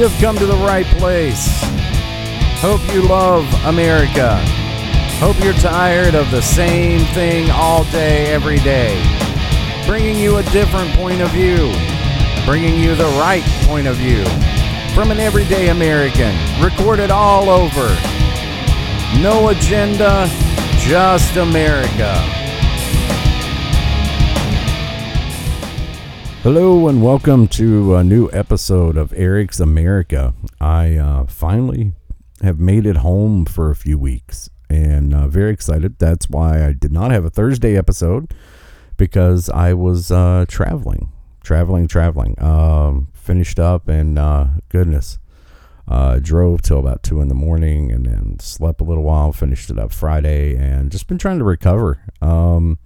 You have come to the right place. Hope you love America. Hope you're tired of the same thing all day, every day. Bringing you a different point of view. Bringing you the right point of view. From an everyday American. Recorded all over. No agenda, just America. Hello and welcome to a new episode of Eric's America. I uh, finally have made it home for a few weeks and uh, very excited. That's why I did not have a Thursday episode because I was uh, traveling, traveling, traveling. Um, finished up and uh, goodness, uh, drove till about two in the morning and then slept a little while. Finished it up Friday and just been trying to recover. Um,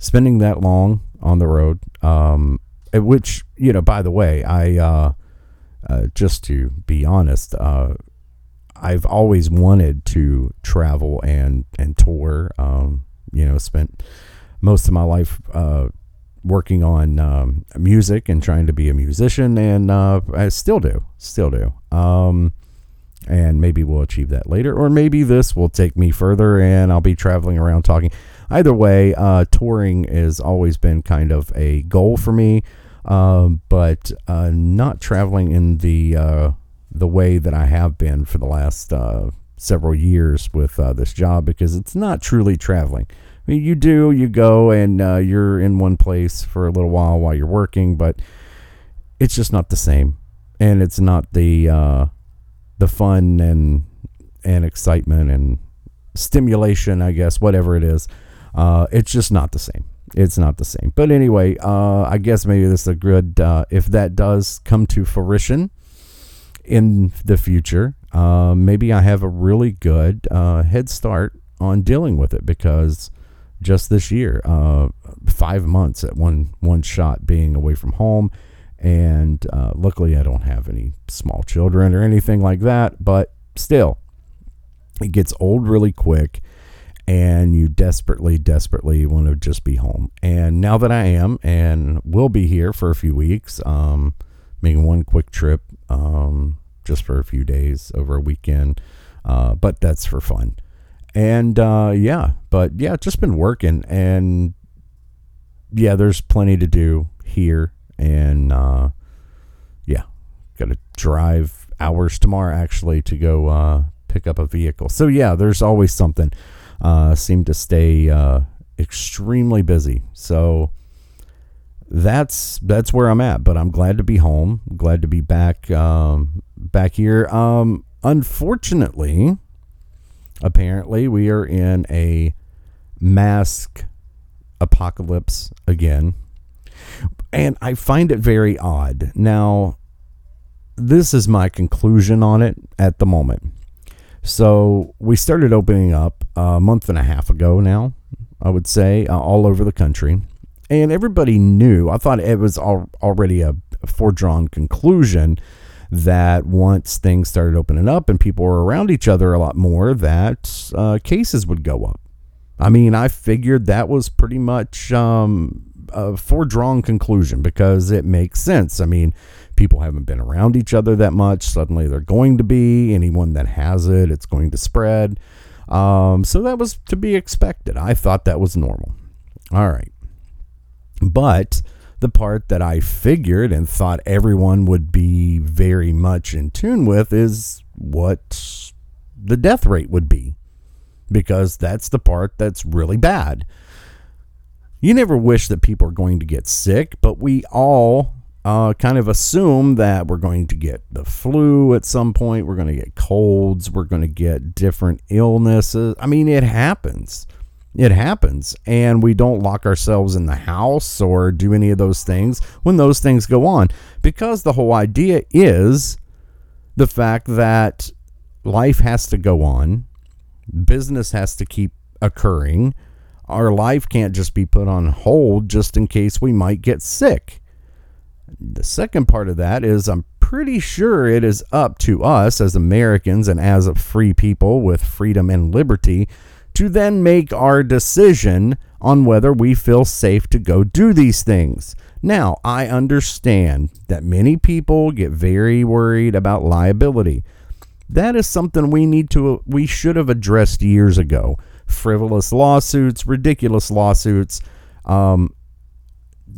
spending that long on the road, um, which you know, by the way, I uh, uh, just to be honest, uh, I've always wanted to travel and and tour. Um, you know, spent most of my life uh, working on um, music and trying to be a musician, and uh, I still do, still do. Um, and maybe we'll achieve that later, or maybe this will take me further, and I'll be traveling around talking. Either way, uh, touring has always been kind of a goal for me, um, but uh, not traveling in the uh, the way that I have been for the last uh, several years with uh, this job because it's not truly traveling. I mean, you do, you go, and uh, you're in one place for a little while while you're working, but it's just not the same, and it's not the the fun and and excitement and stimulation, I guess, whatever it is. Uh, it's just not the same. It's not the same. But anyway, uh, I guess maybe this is a good uh, if that does come to fruition in the future. Uh, maybe I have a really good uh, head start on dealing with it because just this year, uh, five months at one one shot being away from home, and luckily I don't have any small children or anything like that. But still, it gets old really quick, and you desperately, desperately want to just be home. And now that I am and will be here for a few weeks, um, making one quick trip um, just for a few days over a weekend, uh, but that's for fun and uh, yeah, but yeah, just been working, and yeah, there's plenty to do here, and uh, yeah, got to drive hours tomorrow actually to go uh, pick up a vehicle. So yeah, there's always something. Uh, seem to stay uh, extremely busy. So that's that's where I'm at. But I'm glad to be home. Glad to be back um, back here. Um, unfortunately apparently we are in a mask apocalypse again. And I find it very odd. Now, this is my conclusion on it at the moment. So, we started opening up a month and a half ago now, I would say, uh, all over the country. And everybody knew, I thought it was al- already a foredrawn conclusion that once things started opening up and people were around each other a lot more, that uh, cases would go up. I mean, I figured that was pretty much um, a foredrawn conclusion because it makes sense. I mean, people haven't been around each other that much. Suddenly they're going to be. Anyone that has it, it's going to spread. Um, so that was to be expected. I thought that was normal. All right. But the part that I figured and thought everyone would be very much in tune with is what the death rate would be, because that's the part that's really bad. You never wish that people are going to get sick, but we all uh, kind of assume that we're going to get the flu at some point. We're going to get colds. We're going to get different illnesses. I mean, it happens it happens and we don't lock ourselves in the house or do any of those things when those things go on because the whole idea is the fact that life has to go on business has to keep occurring our life can't just be put on hold just in case we might get sick the second part of that is i'm pretty sure it is up to us as americans and as a free people with freedom and liberty to then make our decision on whether we feel safe to go do these things. Now, I understand that many people get very worried about liability. That is something we need to we should have addressed years ago. Frivolous lawsuits, ridiculous lawsuits, um,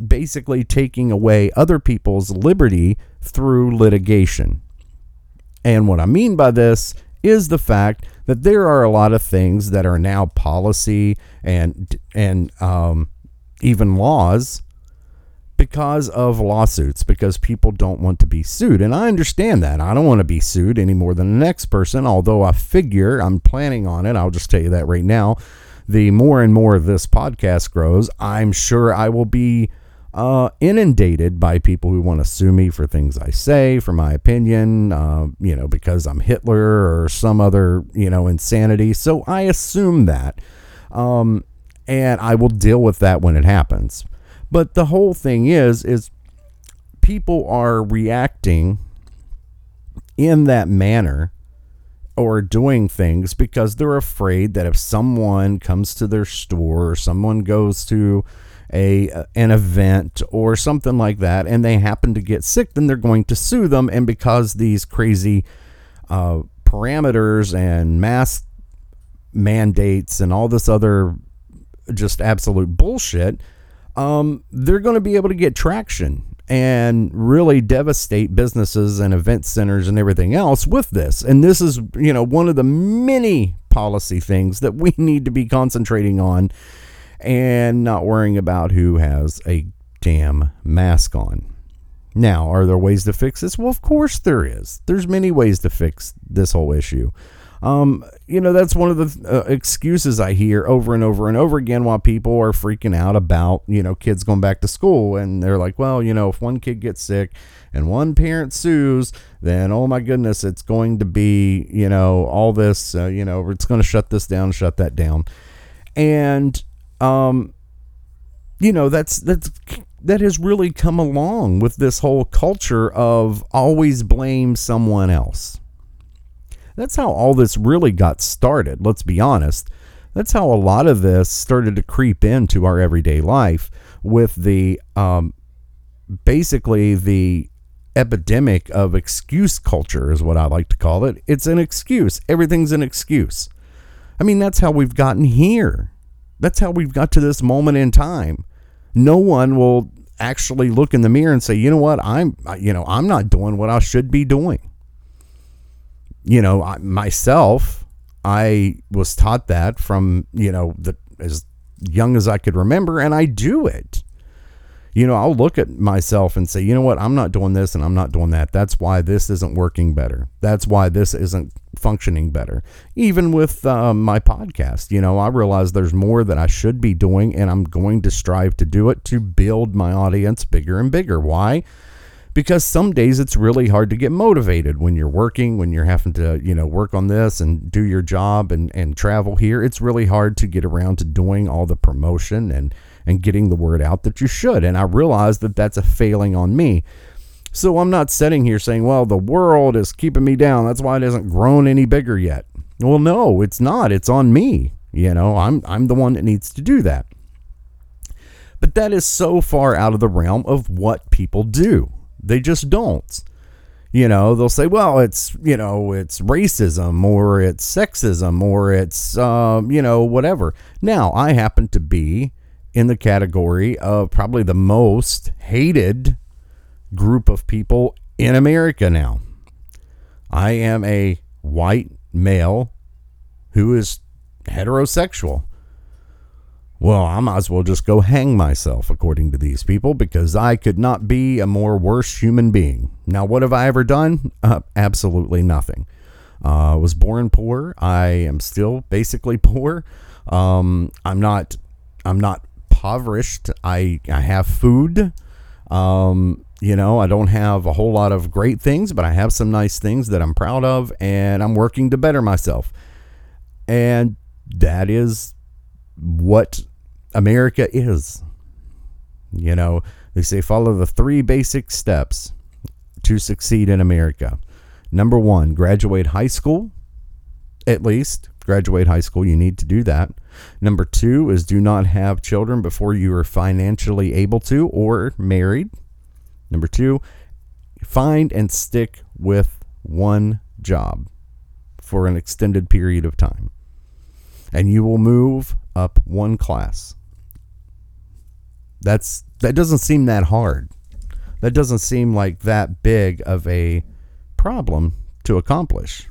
basically taking away other people's liberty through litigation. And what I mean by this is the fact that there are a lot of things that are now policy and and um, even laws because of lawsuits because people don't want to be sued and i understand that i don't want to be sued any more than the next person although i figure i'm planning on it i'll just tell you that right now the more and more this podcast grows i'm sure i will be uh, inundated by people who want to sue me for things I say, for my opinion, uh, you know, because I'm Hitler or some other, you know, insanity. So I assume that. Um, and I will deal with that when it happens. But the whole thing is, is people are reacting in that manner or doing things because they're afraid that if someone comes to their store or someone goes to a an event or something like that and they happen to get sick then they're going to sue them and because these crazy uh, parameters and mask mandates and all this other just absolute bullshit um, they're going to be able to get traction and really devastate businesses and event centers and everything else with this. And this is, you know, one of the many policy things that we need to be concentrating on and not worrying about who has a damn mask on. Now, are there ways to fix this? Well, of course there is. There's many ways to fix this whole issue. Um, you know, that's one of the uh, excuses I hear over and over and over again while people are freaking out about, you know, kids going back to school. And they're like, well, you know, if one kid gets sick and one parent sues, then, oh my goodness, it's going to be, you know, all this, uh, you know, it's going to shut this down, shut that down. And, um, you know, that's, that's, that has really come along with this whole culture of always blame someone else that's how all this really got started, let's be honest. That's how a lot of this started to creep into our everyday life with the um, basically the epidemic of excuse culture, is what I like to call it. It's an excuse, everything's an excuse. I mean, that's how we've gotten here. That's how we've got to this moment in time. No one will actually look in the mirror and say, "You know what? I'm you know, I'm not doing what I should be doing." you know, I, myself, I was taught that from, you know, the as young as I could remember, and I do it. You know, I'll look at myself and say, you know what, I'm not doing this and I'm not doing that. That's why this isn't working better. That's why this isn't functioning better. Even with um, my podcast, you know, I realize there's more that I should be doing, and I'm going to strive to do it to build my audience bigger and bigger. Why? because some days it's really hard to get motivated when you're working, when you're having to, you know, work on this and do your job and, and travel here. It's really hard to get around to doing all the promotion and, and getting the word out that you should. And I realize that that's a failing on me. So I'm not sitting here saying, well, the world is keeping me down. That's why it hasn't grown any bigger yet. Well, no, it's not. It's on me. You know, I'm I'm the one that needs to do that. But that is so far out of the realm of what people do. They just don't. You know, they'll say, well, it's, you know, it's racism or it's sexism or it's, um, you know, whatever. Now, I happen to be in the category of probably the most hated group of people in America now. I am a white male who is heterosexual. Well, I might as well just go hang myself, according to these people, because I could not be a more worse human being. Now, what have I ever done? Uh, absolutely nothing. Uh, I was born poor. I am still basically poor. Um, I'm not. I'm not impoverished. I I have food. Um, you know, I don't have a whole lot of great things, but I have some nice things that I'm proud of, and I'm working to better myself. And that is what America is. You know, they say follow the three basic steps to succeed in America. Number one, graduate high school, at least, graduate high school. You need to do that. Number two is do not have children before you are financially able to or married. Number two, find and stick with one job for an extended period of time. And you will move up one class. That's that doesn't seem that hard. That doesn't seem like that big of a problem to accomplish.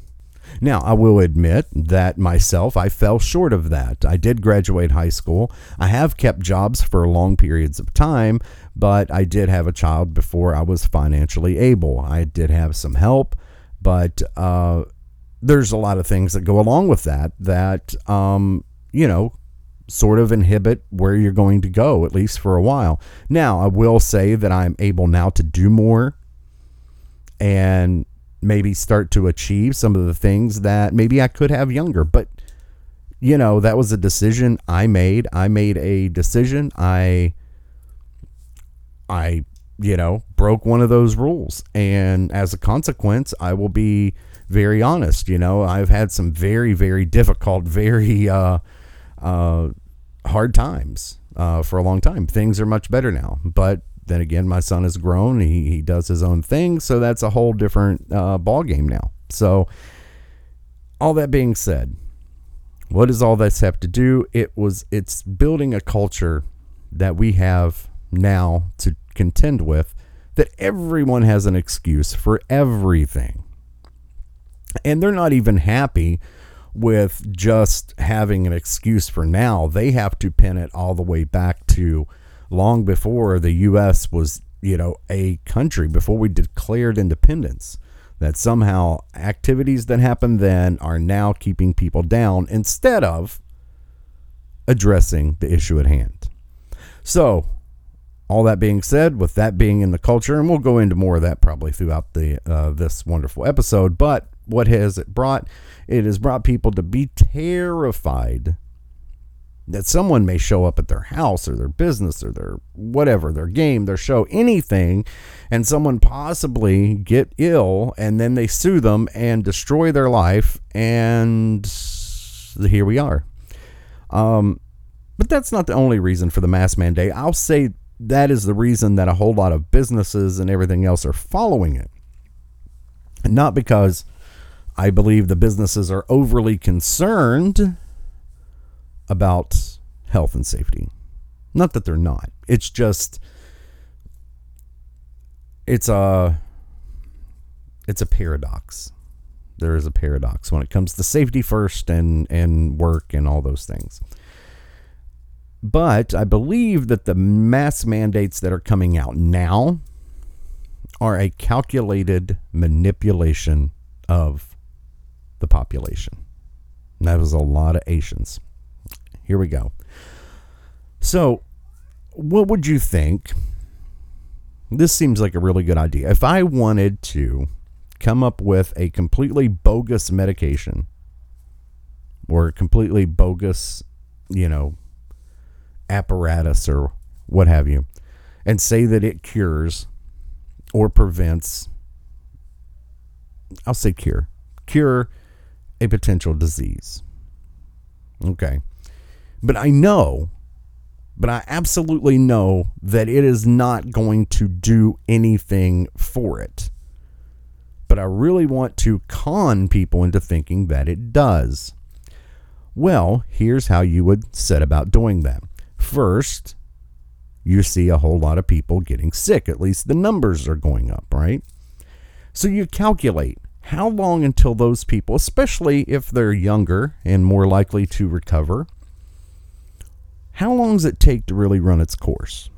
Now, I will admit that myself, I fell short of that. I did graduate high school. I have kept jobs for long periods of time, but I did have a child before I was financially able. I did have some help, but uh, there's a lot of things that go along with that that, um, you know, sort of inhibit where you're going to go, at least for a while. Now, I will say that I'm able now to do more and maybe start to achieve some of the things that maybe I could have younger. But, you know, that was a decision I made. I made a decision. I, I, you know, broke one of those rules. And as a consequence, I will be very honest. You know, I've had some very, very difficult, very, uh, uh, hard times uh, for a long time. Things are much better now, but then again, my son has grown. He, he does his own thing. So that's a whole different uh, ball game now. So, all that being said, what does all this have to do? It was it's building a culture that we have now to contend with that everyone has an excuse for everything. And they're not even happy with just having an excuse for now. They have to pin it all the way back to long before the U.S. was, you know, a country, before we declared independence, that somehow activities that happened then are now keeping people down instead of addressing the issue at hand. So, all that being said, with that being in the culture, and we'll go into more of that probably throughout the uh, this wonderful episode. But what has it brought? It has brought people to be terrified that someone may show up at their house or their business or their whatever, their game, their show, anything, and someone possibly get ill and then they sue them and destroy their life. And here we are. Um, but that's not the only reason for the mask mandate. I'll say that is the reason that a whole lot of businesses and everything else are following it. Not because I believe the businesses are overly concerned about health and safety. Not that they're not. It's just it's a it's a paradox. There is a paradox when it comes to safety first and and work and all those things. But I believe that the mass mandates that are coming out now are a calculated manipulation of the population. And that was a lot of Asians. Here we go. So, what would you think? This seems like a really good idea. If I wanted to come up with a completely bogus medication or a completely bogus, you know, apparatus or what have you, and say that it cures or prevents, I'll say cure, cure a potential disease. Okay. But I know, but I absolutely know that it is not going to do anything for it. But I really want to con people into thinking that it does. Well, here's how you would set about doing that. First, you see a whole lot of people getting sick. At least the numbers are going up, right? So you calculate how long until those people, especially if they're younger and more likely to recover, how long does it take to really run its course?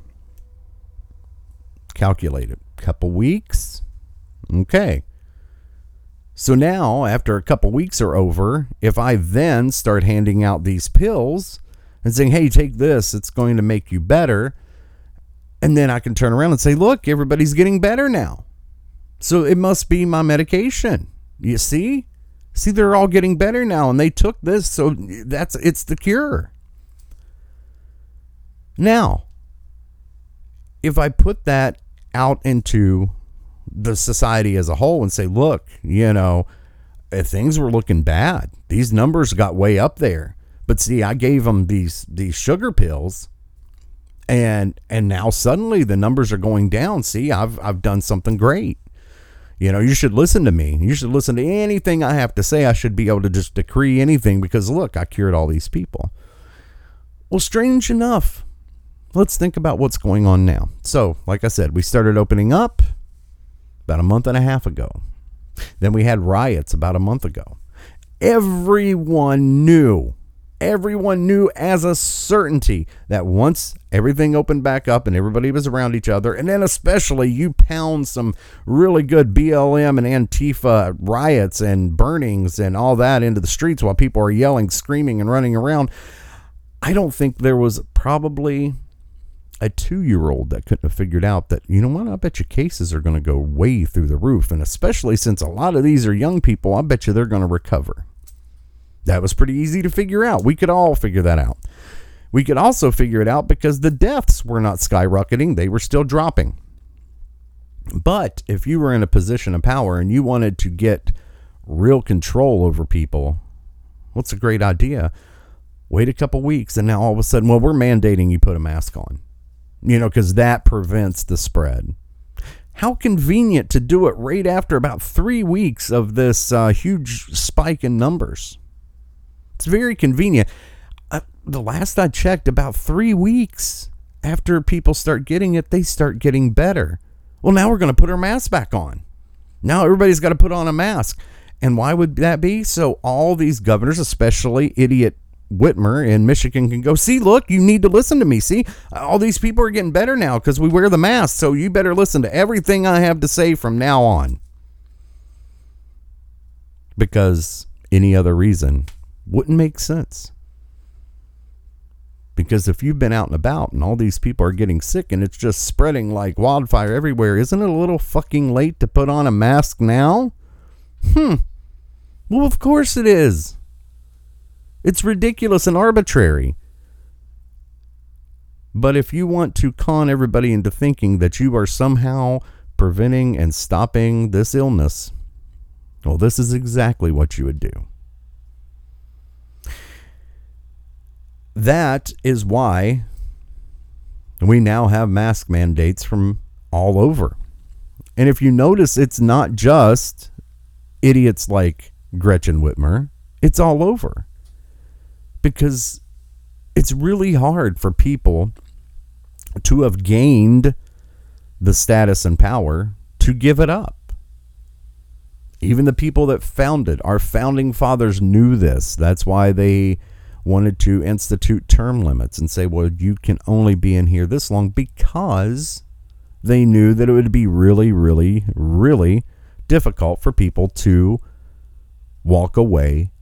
Calculate it. A couple weeks? Okay. So now, after a couple weeks are over, if I then start handing out these pills and saying, hey, take this, it's going to make you better. And then I can turn around and say, look, everybody's getting better now. So it must be my medication. You see? See, they're all getting better now and they took this. So that's it's the cure. Now, if I put that out into the society as a whole and say, look, you know, uh, things were looking bad. These numbers got way up there. But see, I gave them these these sugar pills and and now suddenly the numbers are going down. See, I've I've done something great. You know, you should listen to me. You should listen to anything I have to say. I should be able to just decree anything because look, I cured all these people. Well, strange enough, let's think about what's going on now. So, like I said, we started opening up about a month and a half ago. Then we had riots about a month ago. Everyone knew everyone knew as a certainty that once everything opened back up and everybody was around each other, and then especially you pound some really good BLM and Antifa riots and burnings and all that into the streets while people are yelling, screaming, and running around. I don't think there was probably a two year old that couldn't have figured out that, you know what, I bet you cases are going to go way through the roof. And especially since a lot of these are young people, I bet you they're going to recover. That was pretty easy to figure out. We could all figure that out. We could also figure it out because the deaths were not skyrocketing, they were still dropping. But if you were in a position of power and you wanted to get real control over people, what's a great idea? Wait a couple weeks and now all of a sudden, well, we're mandating you put a mask on, you know, because that prevents the spread. How convenient to do it right after about three weeks of this uh, huge spike in numbers. It's very convenient. Uh, the last I checked, about three weeks after people start getting it, they start getting better. Well, now we're going to put our mask back on. Now everybody's got to put on a mask. And why would that be? So all these governors, especially idiot Whitmer in Michigan, can go, see, look, you need to listen to me. See, all these people are getting better now because we wear the mask. So you better listen to everything I have to say from now on. Because any other reason wouldn't make sense. Because if you've been out and about and all these people are getting sick and it's just spreading like wildfire everywhere, isn't it a little fucking late to put on a mask now? Hmm. Well, of course it is. It's ridiculous and arbitrary. But if you want to con everybody into thinking that you are somehow preventing and stopping this illness, well, this is exactly what you would do. that is why we now have mask mandates from all over. And if you notice, it's not just idiots like Gretchen Whitmer, it's all over. Because it's really hard for people to have gained the status and power to give it up. Even the people that founded, our founding fathers knew this. That's why they wanted to institute term limits and say, well, you can only be in here this long because they knew that it would be really, really, really difficult for people to walk away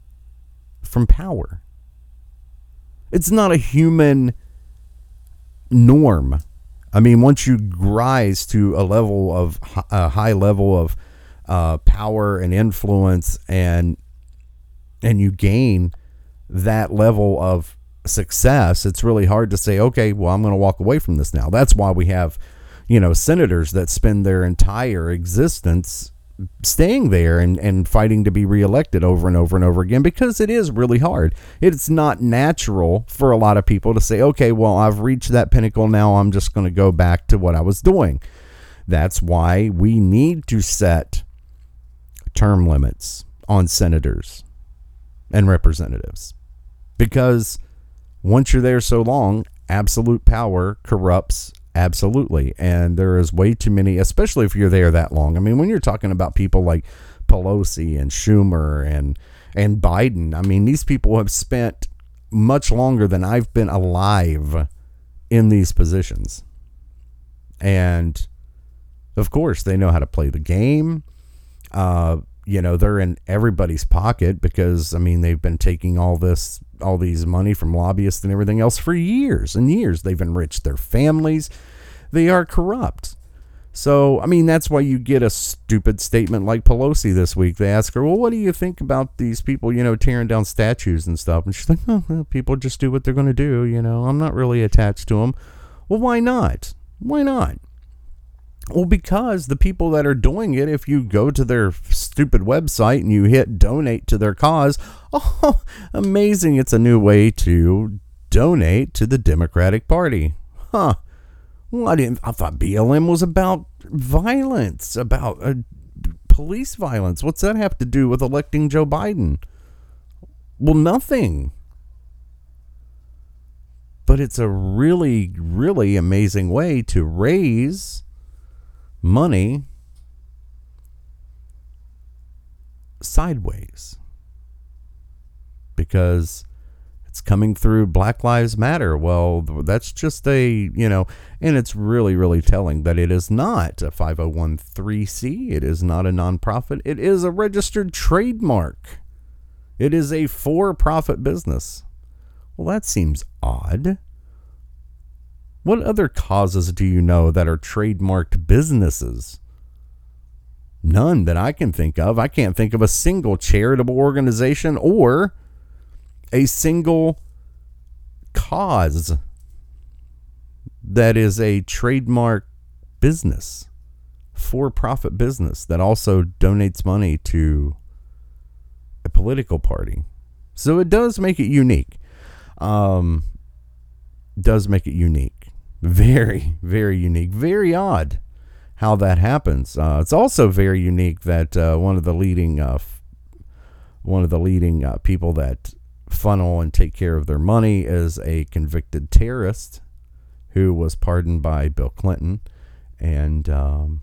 from power. It's not a human norm. I mean, once you rise to a level of a high level of uh, power and influence, and and you gain that level of success, it's really hard to say, okay, well, I'm going to walk away from this now. That's why we have, you know, senators that spend their entire existence staying there and, and fighting to be reelected over and over and over again because it is really hard. It's not natural for a lot of people to say, okay, well, I've reached that pinnacle. Now I'm just going to go back to what I was doing. That's why we need to set term limits on senators and representatives. Because once you're there so long, absolute power corrupts absolutely. And there is way too many, especially if you're there that long. I mean, when you're talking about people like Pelosi and Schumer and and Biden, I mean, these people have spent much longer than I've been alive in these positions. And of course, they know how to play the game. Uh, you know they're in everybody's pocket because I mean they've been taking all this all these money from lobbyists and everything else for years and years. They've enriched their families. They are corrupt. So, I mean, that's why you get a stupid statement like Pelosi this week. They ask her, Well, what do you think about these people, you know, tearing down statues and stuff? And she's like, Oh, well, people just do what they're going to do. You know, I'm not really attached to them. Well, why not? Why not? Well, because the people that are doing it, if you go to their stupid website and you hit donate to their cause, oh, amazing. It's a new way to donate to the Democratic Party. Huh. Well, I didn't, I thought BLM was about violence, about uh, police violence. What's that have to do with electing Joe Biden? Well, nothing. But it's a really, really amazing way to raise money sideways because it's coming through Black Lives Matter. Well, that's just a, you know, and it's really, really telling that it is not a 501c. It is not a nonprofit. It is a registered trademark. It is a for profit business. Well, that seems odd. What other causes do you know that are trademarked businesses? None that I can think of. I can't think of a single charitable organization or a single cause that is a trademark business, for profit business that also donates money to a political party. So it does make it unique. Um, does make it unique. Very, very unique. Very odd how that happens. Uh, it's also very unique that uh, one of the leading uh, one of the leading uh, people that funnel and take care of their money is a convicted terrorist who was pardoned by Bill Clinton. And um,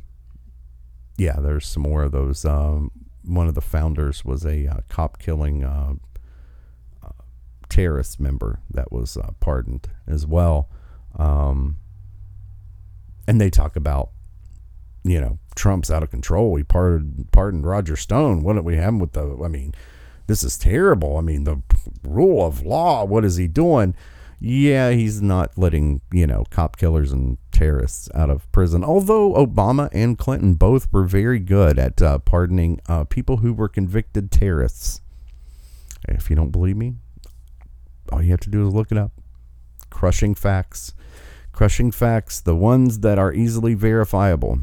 yeah, there's some more of those. Um, one of the founders was a uh, cop killing uh, terrorist member that was pardoned as well. Um, and they talk about, you know, Trump's out of control. He pardoned, pardoned Roger Stone. What do we have with the, I mean, this is terrible. I mean, the rule of law, what is he doing? Yeah, he's not letting, you know, cop killers and terrorists out of prison. Although Obama and Clinton both were very good at uh, pardoning uh, people who were convicted terrorists. If you don't believe me, all you have to do is look it up. Crushing facts. Crushing facts, the ones that are easily verifiable.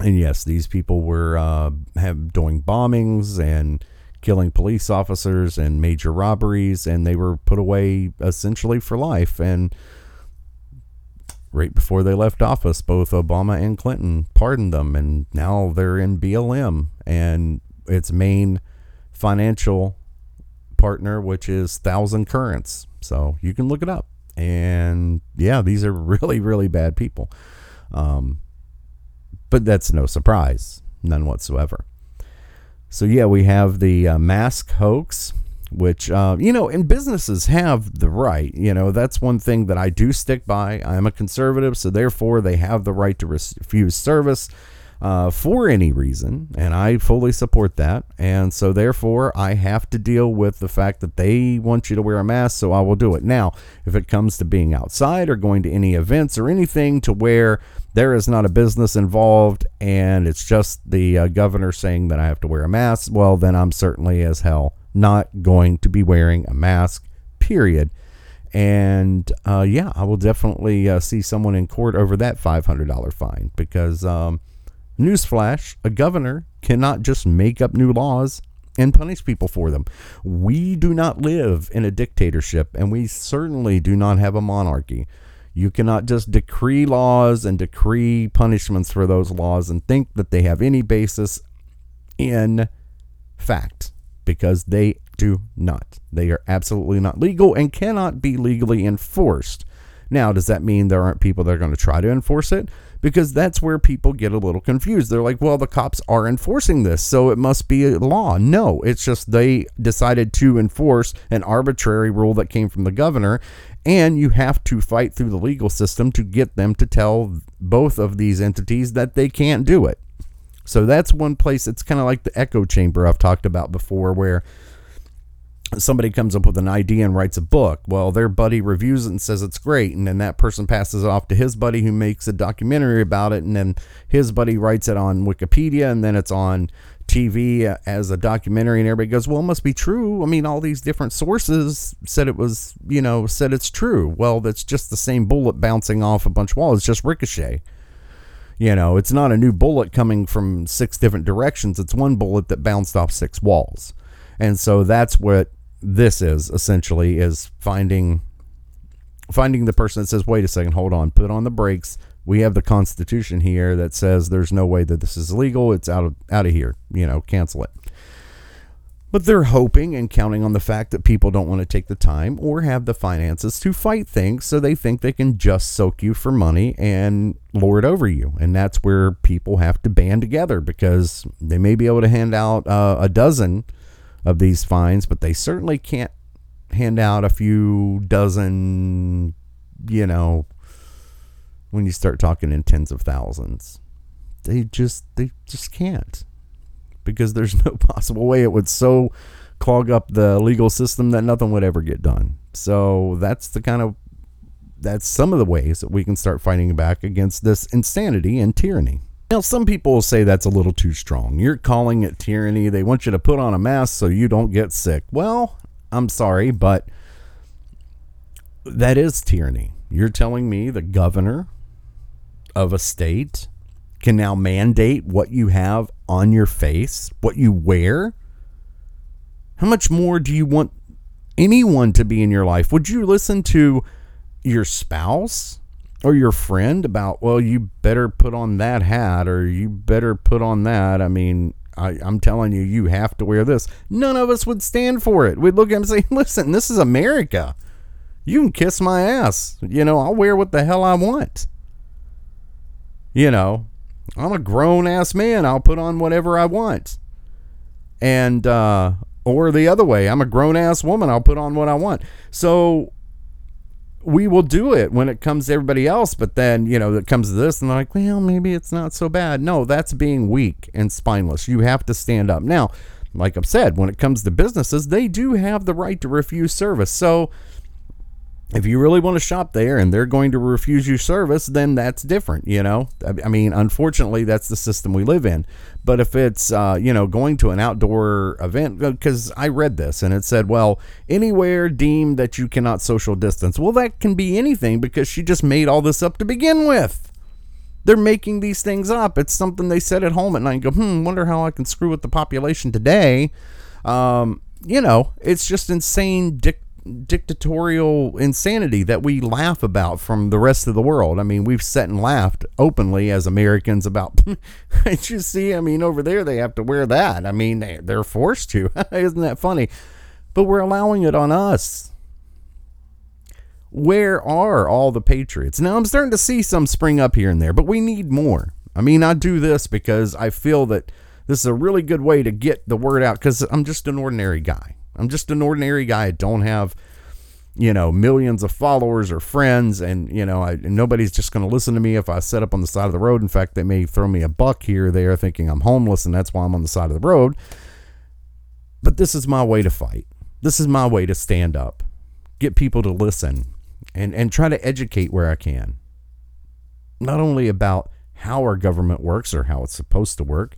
And yes, these people were uh, have doing bombings and killing police officers and major robberies, and they were put away essentially for life. And right before they left office, both Obama and Clinton pardoned them, and now they're in BLM and its main financial partner, which is Thousand Currents. So you can look it up. And yeah, these are really, really bad people. Um, but that's no surprise, none whatsoever. So yeah, we have the uh, mask hoax, which uh, you know, and businesses have the right. You know, that's one thing that I do stick by. I'm a conservative, so therefore they have the right to refuse service uh, for any reason, and I fully support that. And so, therefore, I have to deal with the fact that they want you to wear a mask, so I will do it. Now, if it comes to being outside or going to any events or anything to where there is not a business involved and it's just the uh, governor saying that I have to wear a mask, well, then I'm certainly as hell not going to be wearing a mask, period. And uh, yeah, I will definitely uh, see someone in court over that $500 fine because um, Newsflash a governor cannot just make up new laws and punish people for them. We do not live in a dictatorship, and we certainly do not have a monarchy. You cannot just decree laws and decree punishments for those laws and think that they have any basis in fact because they do not. They are absolutely not legal and cannot be legally enforced. Now, does that mean there aren't people that are going to try to enforce it? Because that's where people get a little confused. They're like, well, the cops are enforcing this, so it must be a law. No, it's just they decided to enforce an arbitrary rule that came from the governor, and you have to fight through the legal system to get them to tell both of these entities that they can't do it. So that's one place. It's kind of like the echo chamber I've talked about before, where somebody comes up with an idea and writes a book. Well, their buddy reviews it and says it's great. And then that person passes it off to his buddy who makes a documentary about it. And then his buddy writes it on Wikipedia and then it's on TV as a documentary. And everybody goes, well, it must be true. I mean, all these different sources said it was, you know, said it's true. Well, that's just the same bullet bouncing off a bunch of walls. It's just ricochet. You know, it's not a new bullet coming from six different directions. It's one bullet that bounced off six walls. And so that's what this is essentially is finding finding the person that says, "Wait a second, hold on, put on the brakes. We have the Constitution here that says there's no way that this is legal. It's out of out of here. You know, cancel it." But they're hoping and counting on the fact that people don't want to take the time or have the finances to fight things, so they think they can just soak you for money and lord over you. And that's where people have to band together because they may be able to hand out uh, a dozen of these fines, but they certainly can't hand out a few dozen, you know, when you start talking in tens of thousands. They just they just can't because there's no possible way it would so clog up the legal system that nothing would ever get done. So that's the kind of that's some of the ways that we can start fighting back against this insanity and tyranny. Now, some people will say that's a little too strong. You're calling it tyranny. They want you to put on a mask so you don't get sick. Well, I'm sorry, but that is tyranny. You're telling me the governor of a state can now mandate what you have on your face, what you wear? How much more do you want anyone to be in your life? Would you listen to your spouse or your friend about, well, you better put on that hat or you better put on that? I mean, I, am telling you, you have to wear this. None of us would stand for it. We'd look at him and say, listen, this is America. You can kiss my ass. You know, I'll wear what the hell I want. You know, I'm a grown ass man. I'll put on whatever I want. And, uh, or the other way, I'm a grown ass woman. I'll put on what I want. So we will do it when it comes to everybody else. But then, you know, it comes to this and they're like, well, maybe it's not so bad. No, that's being weak and spineless. You have to stand up. Now, like I've said, when it comes to businesses, they do have the right to refuse service. So, if you really want to shop there and they're going to refuse you service, then that's different, you know? I mean, unfortunately, that's the system we live in. But if it's, uh, you know, going to an outdoor event, because uh, I read this and it said, well, anywhere deemed that you cannot social distance. Well, that can be anything because she just made all this up to begin with. They're making these things up. It's something they said at home at night and go, hmm, wonder how I can screw with the population today. Um, you know, it's just insane dictatorial insanity that we laugh about from the rest of the world. I mean, we've sat and laughed openly as Americans about. did you see, I mean, over there they have to wear that. I mean, they, they're forced to. Isn't that funny? But we're allowing it on us. Where are all the patriots? Now, I'm starting to see some spring up here and there, but we need more. I mean, I do this because I feel that this is a really good way to get the word out because I'm just an ordinary guy. I'm just an ordinary guy. I don't have, you know, millions of followers or friends, and you know, I, nobody's just going to listen to me if I set up on the side of the road. In fact, they may throw me a buck here or there, thinking I'm homeless, and that's why I'm on the side of the road. But this is my way to fight. This is my way to stand up, get people to listen, and and try to educate where I can. Not only about how our government works or how it's supposed to work,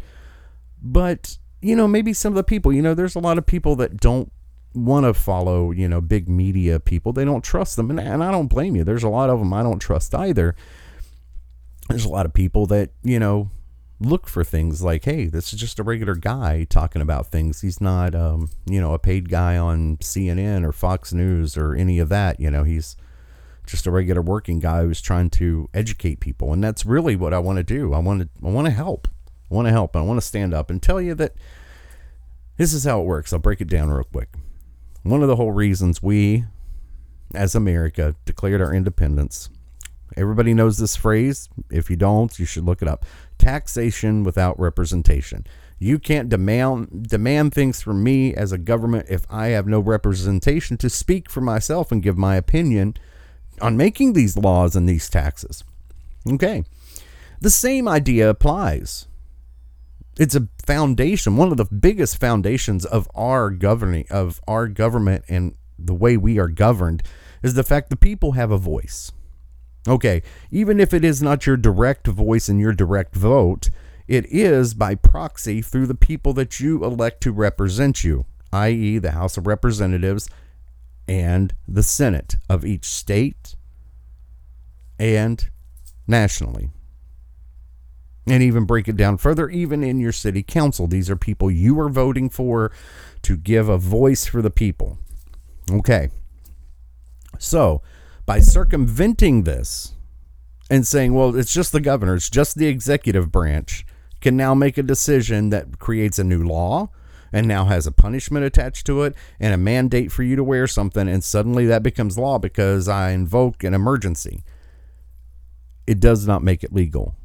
but you know, maybe some of the people, you know, there's a lot of people that don't want to follow, you know, big media people. They don't trust them. And, and I don't blame you. There's a lot of them I don't trust either. There's a lot of people that, you know, look for things like, hey, this is just a regular guy talking about things. He's not, um, you know, a paid guy on CNN or Fox News or any of that. You know, he's just a regular working guy who's trying to educate people. And that's really what I want to do. I want to, I want to help. I want to help. I want to stand up and tell you that this is how it works. I'll break it down real quick. One of the whole reasons we, as America, declared our independence. Everybody knows this phrase. If you don't, you should look it up. Taxation without representation. You can't demand demand things from me as a government if I have no representation to speak for myself and give my opinion on making these laws and these taxes. Okay. The same idea applies it's a foundation, one of the biggest foundations of our governing of our government and the way we are governed is the fact the people have a voice. Okay, even if it is not your direct voice and your direct vote, it is by proxy through the people that you elect to represent you, i.e., the House of Representatives and the Senate of each state and nationally. And even break it down further, even in your city council, these are people you are voting for to give a voice for the people. Okay. So, by circumventing this and saying, well, it's just the governor, it's just the executive branch, can now make a decision that creates a new law and now has a punishment attached to it and a mandate for you to wear something, and suddenly that becomes law because I invoke an emergency. It does not make it legal.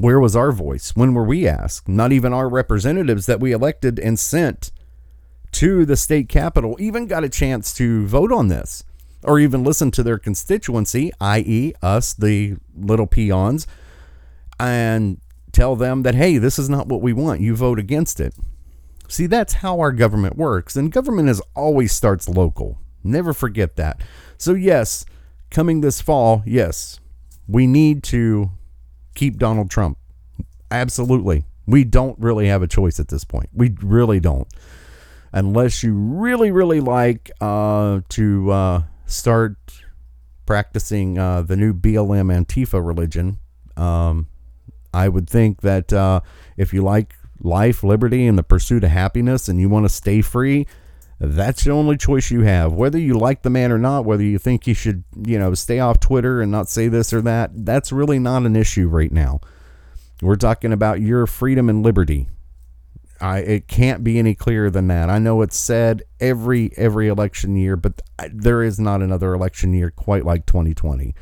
Where was our voice? When were we asked? Not even our representatives that we elected and sent to the state capitol even got a chance to vote on this or even listen to their constituency, i.e., us, the little peons, and tell them that, hey, this is not what we want. You vote against it. See, that's how our government works. And government is always starts local. Never forget that. So, yes, coming this fall, yes, we need to keep Donald Trump. Absolutely. We don't really have a choice at this point. We really don't. Unless you really, really like uh, to uh, start practicing uh, the new BLM Antifa religion. Um, I would think that uh, if you like life, liberty, and the pursuit of happiness, and you want to stay free, that's the only choice you have. Whether you like the man or not, whether you think he should, you know, stay off Twitter and not say this or that, that's really not an issue right now. We're talking about your freedom and liberty. I it can't be any clearer than that. I know it's said every every election year, but there is not another election year quite like 2020.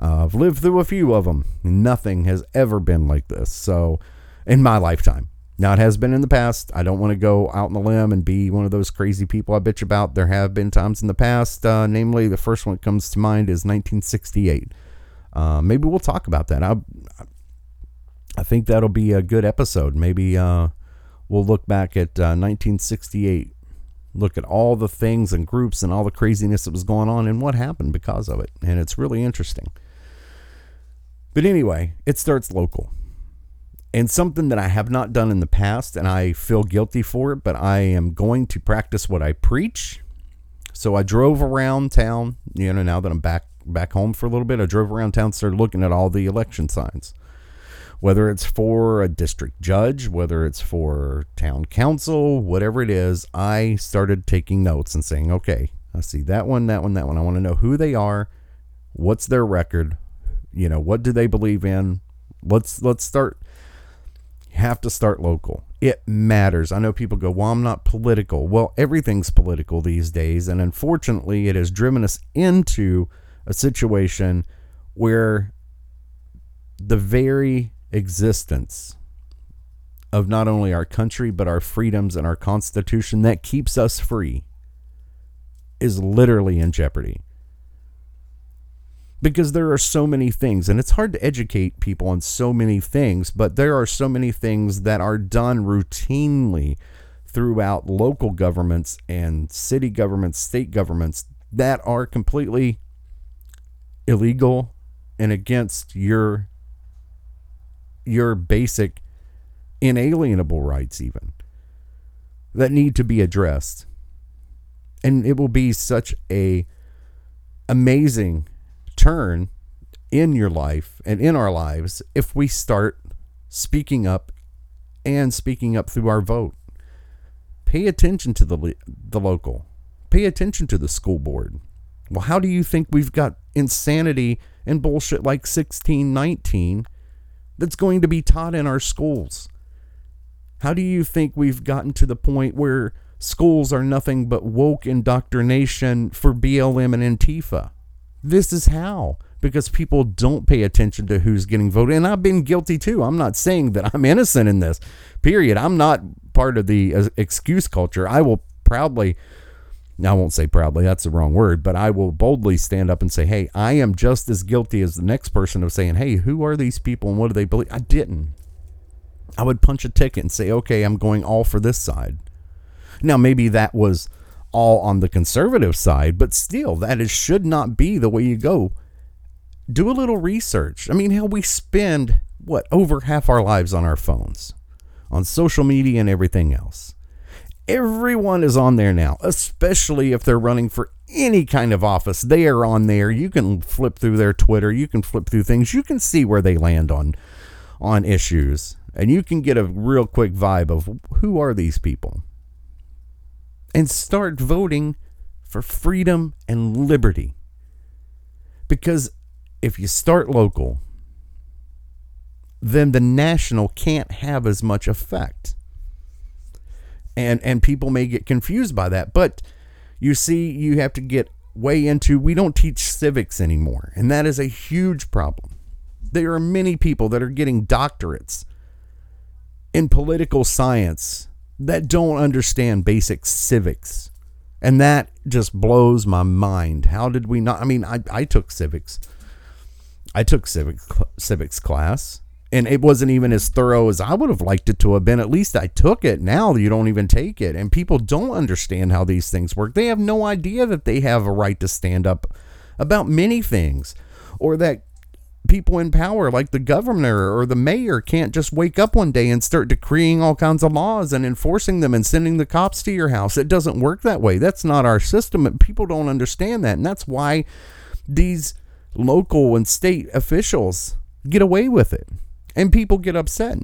Uh, I've lived through a few of them. Nothing has ever been like this. So, in my lifetime. Now, it has been in the past. I don't want to go out on the limb and be one of those crazy people I bitch about. There have been times in the past, uh, namely, the first one that comes to mind is 1968. Uh, maybe we'll talk about that. I, I think that'll be a good episode. Maybe uh, we'll look back at 1968, uh, look at all the things and groups and all the craziness that was going on and what happened because of it. And it's really interesting. But anyway, it starts local and something that I have not done in the past, and I feel guilty for it, but I am going to practice what I preach. So I drove around town, you know, now that I'm back back home for a little bit, I drove around town, started looking at all the election signs. Whether it's for a district judge, whether it's for town council, whatever it is, I started taking notes and saying, okay, I see that one, that one, that one. I want to know who they are, what's their record, you know, what do they believe in? Let's let's start have to start local. It matters. I know people go, well, I'm not political. Well, everything's political these days. And unfortunately, it has driven us into a situation where the very existence of not only our country, but our freedoms and our Constitution that keeps us free is literally in jeopardy because there are so many things and it's hard to educate people on so many things but there are so many things that are done routinely throughout local governments and city governments state governments that are completely illegal and against your your basic inalienable rights even that need to be addressed. And it will be such a amazing turn in your life and in our lives if we start speaking up and speaking up through our vote. Pay attention to the the local. Pay attention to the school board. Well, how do you think we've got insanity and bullshit like 1619 that's going to be taught in our schools? How do you think we've gotten to the point where schools are nothing but woke indoctrination for BLM and Antifa? This is how because people don't pay attention to who's getting voted. And I've been guilty too. I'm not saying that I'm innocent in this, period. I'm not part of the uh, excuse culture. I will proudly, I won't say proudly, that's the wrong word, but I will boldly stand up and say, hey, I am just as guilty as the next person of saying, hey, who are these people and what do they believe? I didn't. I would punch a ticket and say, okay, I'm going all for this side. Now, maybe that was all on the conservative side, but still, that is, should not be the way you go. Do a little research. I mean, how we spend, what, over half our lives on our phones, on social media and everything else. Everyone is on there now, especially if they're running for any kind of office. They are on there. You can flip through their Twitter, you can flip through things, you can see where they land on on issues, and you can get a real quick vibe of who are these people. And start voting for freedom and liberty. Because if you start local, then the national can't have as much effect. And and people may get confused by that, but you see you have to get way into we don't teach civics anymore, and that is a huge problem. There are many people that are getting doctorates in political science that don't understand basic civics. And that just blows my mind. How did we not? I mean, I, I took civics. I took civic, civics class and it wasn't even as thorough as I would have liked it to have been. At least I took it. Now you don't even take it. And people don't understand how these things work. They have no idea that they have a right to stand up about many things or that people in power like the governor or the mayor can't just wake up one day and start decreeing all kinds of laws and enforcing them and sending the cops to your house. It doesn't work that way. That's not our system. And people don't understand that. And that's why these local and state officials get away with it and people get upset.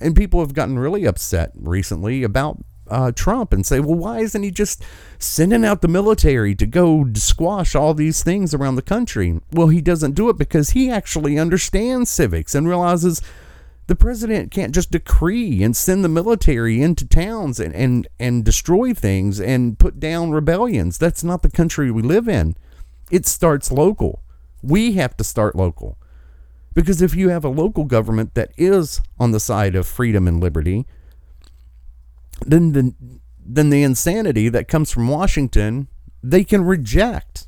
And people have gotten really upset recently about uh, Trump and say, well, why isn't he just sending out the military to go squash all these things around the country? Well, he doesn't do it because he actually understands civics and realizes the president can't just decree and send the military into towns and, and, and destroy things and put down rebellions. That's not the country we live in. It starts local. We have to start local. Because if you have a local government that is on the side of freedom and liberty, then the then the insanity that comes from Washington they can reject.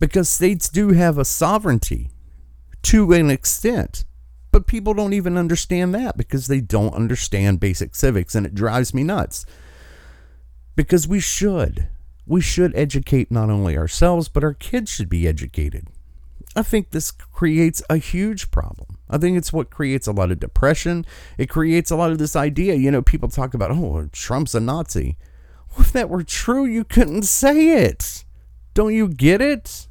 Because states do have a sovereignty to an extent. But people don't even understand that because they don't understand basic civics and it drives me nuts. Because we should. We should educate not only ourselves, but our kids should be educated. I think this creates a huge problem. I think it's what creates a lot of depression. It creates a lot of this idea. You know, people talk about, oh, Trump's a Nazi. Well, if that were true, you couldn't say it. Don't you get it?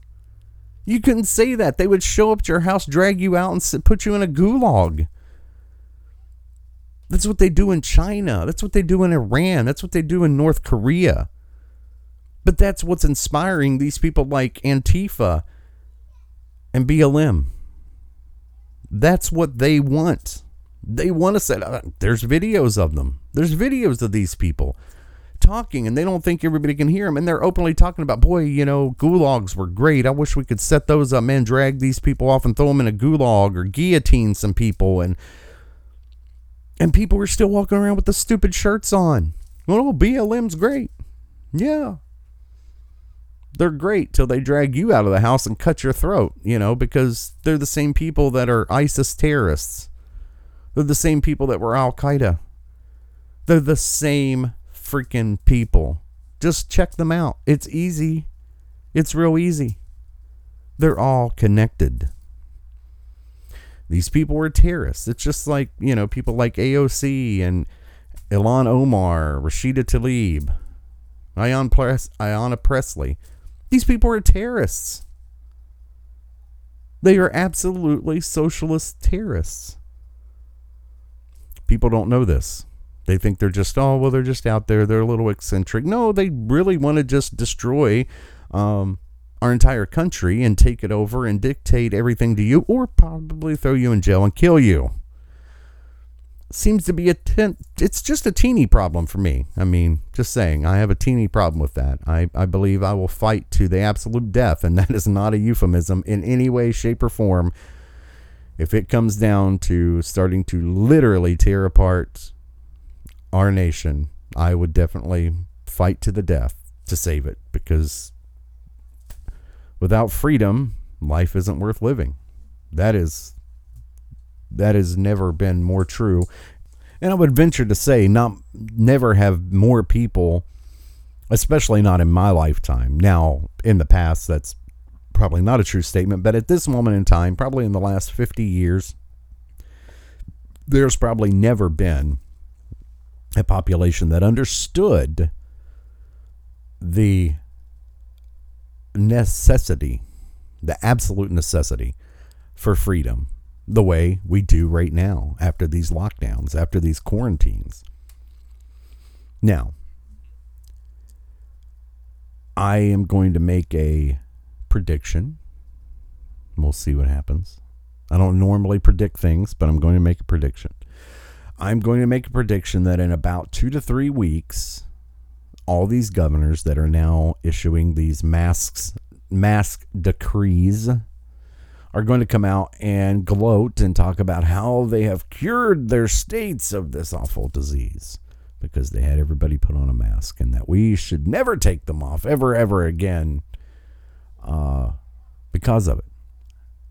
You couldn't say that. They would show up at your house, drag you out, and put you in a gulag. That's what they do in China. That's what they do in Iran. That's what they do in North Korea. But that's what's inspiring these people like Antifa and BLM. That's what they want. They want to say, uh, there's videos of them. There's videos of these people talking, and they don't think everybody can hear them. And they're openly talking about, boy, you know, gulags were great. I wish we could set those up, man, drag these people off and throw them in a gulag or guillotine some people. And and people are still walking around with the stupid shirts on. Well, BLM's great. Yeah, they're great till they drag you out of the house and cut your throat, you know, because they're the same people that are ISIS terrorists. They're the same people that were Al Qaeda. They're the same freaking people. Just check them out. It's easy. It's real easy. They're all connected. These people were terrorists. It's just like, you know, people like AOC and Ilhan Omar, Rashida Tlaib, Ayan Press, Ayanna Pressley. These people are terrorists. They are absolutely socialist terrorists. People don't know this. They think they're just, oh, well, they're just out there. They're a little eccentric. No, they really want to just destroy um, our entire country and take it over and dictate everything to you or probably throw you in jail and kill you seems to be a ten, it's just a teeny problem for me. I mean, just saying, I have a teeny problem with that. I, I believe I will fight to the absolute death, and that is not a euphemism in any way, shape, or form. If it comes down to starting to literally tear apart our nation, I would definitely fight to the death to save it because without freedom, life isn't worth living. That is that has never been more true. And I would venture to say, not never have more people, especially not in my lifetime. Now, in the past, that's probably not a true statement, but at this moment in time, probably in the last 50 years, there's probably never been a population that understood the necessity, the absolute necessity for freedom the way we do right now after these lockdowns, after these quarantines. Now, I am going to make a prediction. We'll see what happens. I don't normally predict things, but I'm going to make a prediction. I'm going to make a prediction that in about two to three weeks, all these governors that are now issuing these masks, mask decrees, are going to come out and gloat and talk about how they have cured their states of this awful disease because they had everybody put on a mask and that we should never take them off ever, ever again uh, because of it.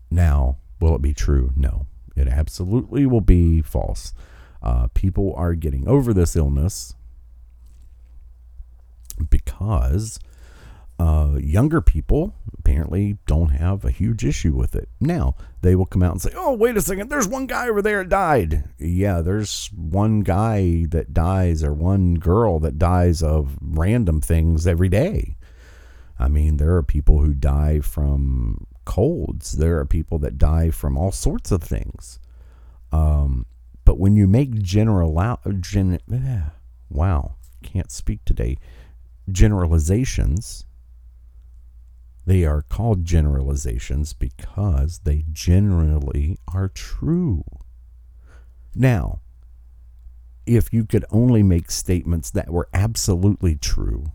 Now, will it be true? No, it absolutely will be false. Uh, people are getting over this illness because uh, younger people apparently don't have a huge issue with it. Now, they will come out and say, oh, wait a second, there's one guy over there that died. Yeah, there's one guy that dies or one girl that dies of random things every day. I mean, there are people who die from colds, there are people that die from all sorts of things. Um, but when you make general, gen, wow, can't speak today, generalizations, they are called generalizations because they generally are true. Now, if you could only make statements that were absolutely true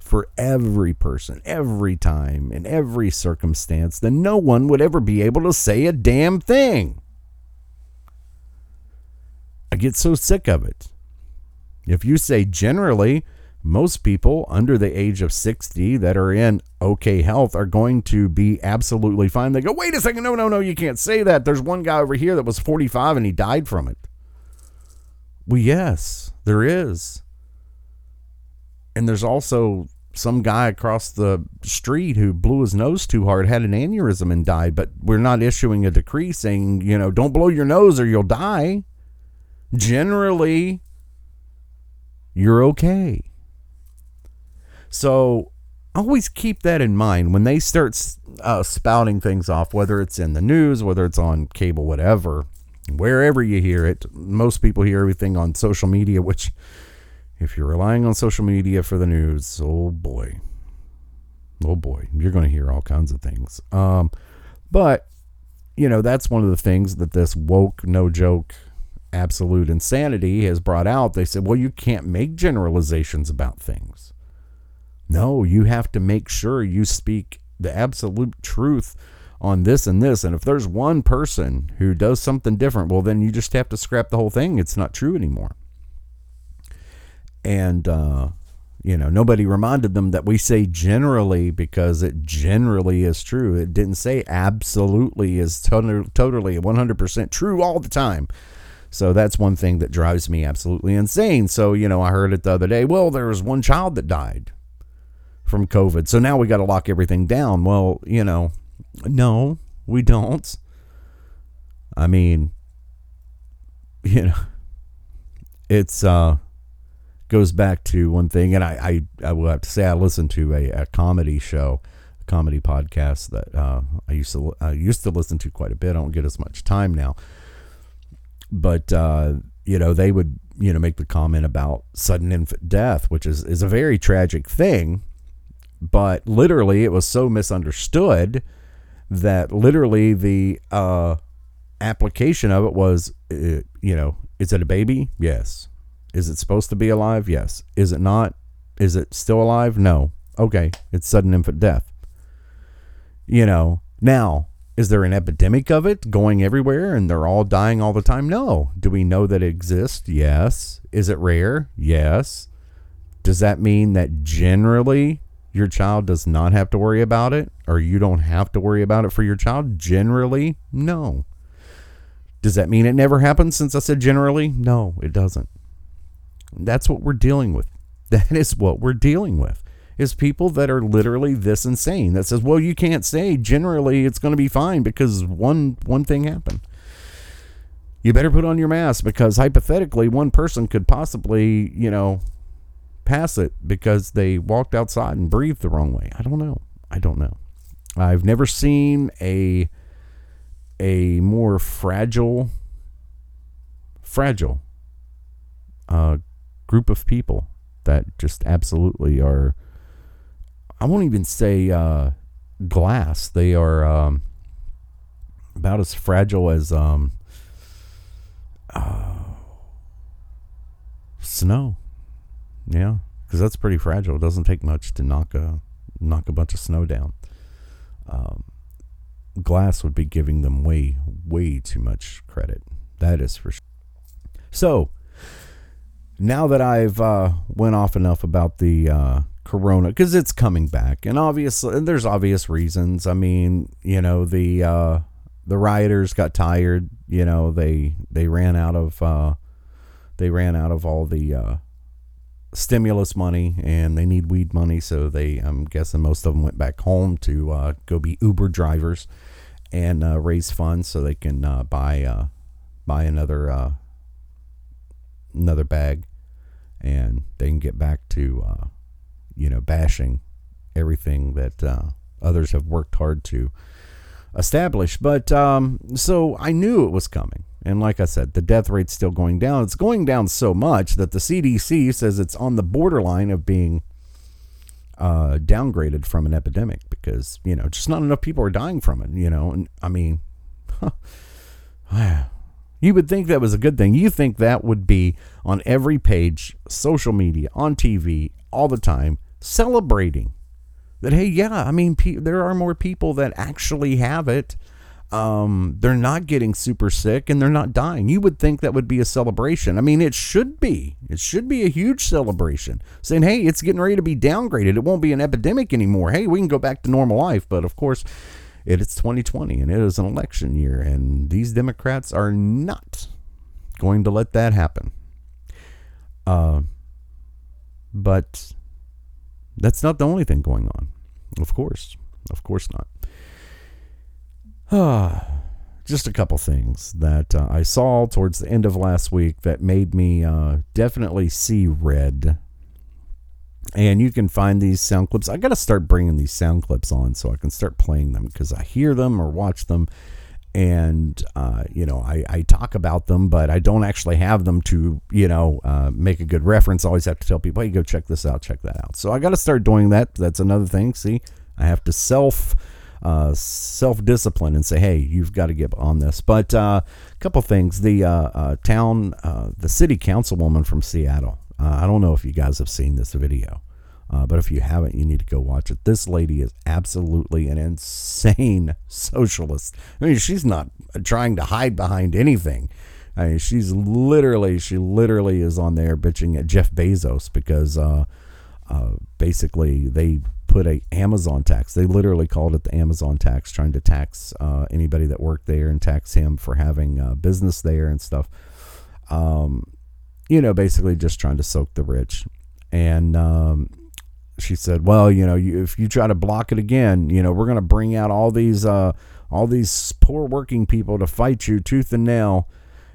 for every person, every time, in every circumstance, then no one would ever be able to say a damn thing. I get so sick of it. If you say generally, most people under the age of 60 that are in okay health are going to be absolutely fine. They go, wait a second, no, no, no, you can't say that. There's one guy over here that was 45 and he died from it. Well, yes, there is. And there's also some guy across the street who blew his nose too hard, had an aneurysm, and died. But we're not issuing a decree saying, you know, don't blow your nose or you'll die. Generally, you're okay. So always keep that in mind when they start uh, spouting things off, whether it's in the news, whether it's on cable, whatever, wherever you hear it. Most people hear everything on social media, which, if you're relying on social media for the news, oh boy, oh boy, you're going to hear all kinds of things. Um, but, you know, that's one of the things that this woke, no joke, absolute insanity has brought out. They said, well, you can't make generalizations about things. No, you have to make sure you speak the absolute truth on this and this. And if there's one person who does something different, well, then you just have to scrap the whole thing. It's not true anymore. And, uh, you know, nobody reminded them that we say generally because it generally is true. It didn't say absolutely is to- totally 100% true all the time. So that's one thing that drives me absolutely insane. So, you know, I heard it the other day. Well, there was one child that died from COVID. So now we got to lock everything down. Well, you know, no, we don't. I mean, you know, it's uh goes back to one thing, and I I, I will have to say I listened to a, a comedy show, a comedy podcast that uh, I used to I used to listen to quite a bit. I don't get as much time now, but uh, you know they would you know make the comment about sudden infant death, which is is a very tragic thing but literally it was so misunderstood that literally the uh, application of it was, uh, you know, is it a baby? Yes. Is it supposed to be alive? Yes. Is it not? Is it still alive? No. Okay. It's sudden infant death. You know, now, is there an epidemic of it going everywhere and they're all dying all the time? No. Do we know that it exists? Yes. Is it rare? Yes. Does that mean that generally your child does not have to worry about it, or you don't have to worry about it for your child? Generally, no. Does that mean it never happens since I said generally? No, it doesn't. That's what we're dealing with. That is what we're dealing with. Is people that are literally this insane that says, "Well, you can't say generally it's going to be fine because one one thing happened." You better put on your mask because hypothetically one person could possibly, you know, pass it because they walked outside and breathed the wrong way. I don't know. I don't know. I've never seen a a more fragile, fragile uh, group of people that just absolutely are. I won't even say uh, glass. They are um, about as fragile as um, uh, snow. Yeah, because that's pretty fragile. It doesn't take much to knock a knock a bunch of snow down. Um, glass would be giving them way way too much credit. That is for sure. So now that I've uh, went off enough about the uh, corona because it's coming back and obviously and there's obvious reasons i mean you know the uh the rioters got tired you know they they ran out of uh they ran out of all the uh stimulus money and they need weed money so they i'm guessing most of them went back home to uh go be uber drivers and uh raise funds so they can uh buy uh buy another uh another bag and they can get back to uh you know, bashing everything that others have worked hard to establish. But um, so I knew it was coming. And like I said, the death rate's still going down. It's going down so much that the CDC says it's on the borderline of being uh, downgraded from an epidemic because, you know, just not enough people are dying from it, you know. And I mean, you would think that was a good thing. You think that would be on every page, social media, on TV, all the time celebrating that hey yeah i mean pe- there are more people that actually have it um, they're not getting super sick and they're not dying. You would think that would be a celebration. I mean it should be. It should be a huge celebration. Saying hey it's getting ready to be downgraded. It won't be an epidemic anymore. Hey we can go back to normal life. But of course it is 2020 and it is an election year and these democrats are not going to let that happen. Uh, but that's not the only thing going on. Of course. Of course not. Just a couple things that uh, I saw towards the end of last week that made me uh, definitely see red. And you can find these sound clips. I got to start bringing these sound clips on so I can start playing them because I hear them or watch them. And uh, you know I, I talk about them but i don't actually have them to you know uh, make a good reference. I always have to tell people hey go check this out check that out. So i got to start doing that. That's another thing. See i have to self uh, self discipline and say hey you've got to get on this but uh, a couple things the uh, uh, town the city councilwoman from seattle i don't know if you guys have seen this video uh, but if you haven't, you need to go watch it. This lady is absolutely an insane socialist. I mean, she's not trying to hide behind anything. I mean, she's literally, she literally is on there bitching at Jeff Bezos because uh, uh, basically they put a Amazon tax. They literally called it the Amazon tax, trying to tax uh, anybody that worked there and tax him for having uh, business there and stuff. Um, you know, basically just trying to soak the rich. And um, she said, "Well, you know, you, if you try to block it again, you know, we're going to bring out all these uh, all these poor working people to fight you tooth and nail,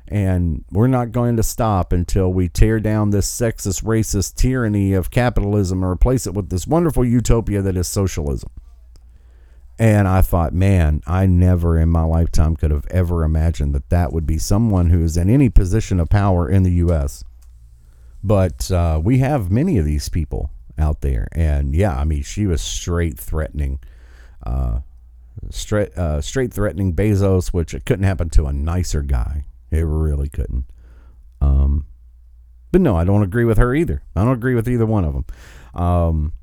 and we're not going to stop until we tear down this sexist, racist tyranny of capitalism and replace it with this wonderful utopia that is socialism." And I thought, man, I never in my lifetime could have ever imagined that that would be someone who is in any position of power in the U.S. But uh, we have many of these people out there. And yeah, I mean, she was straight threatening, uh, straight, uh, straight threatening Bezos, which it couldn't happen to a nicer guy. It really couldn't. Um, but no, I don't agree with her either. I don't agree with either one of them. Um,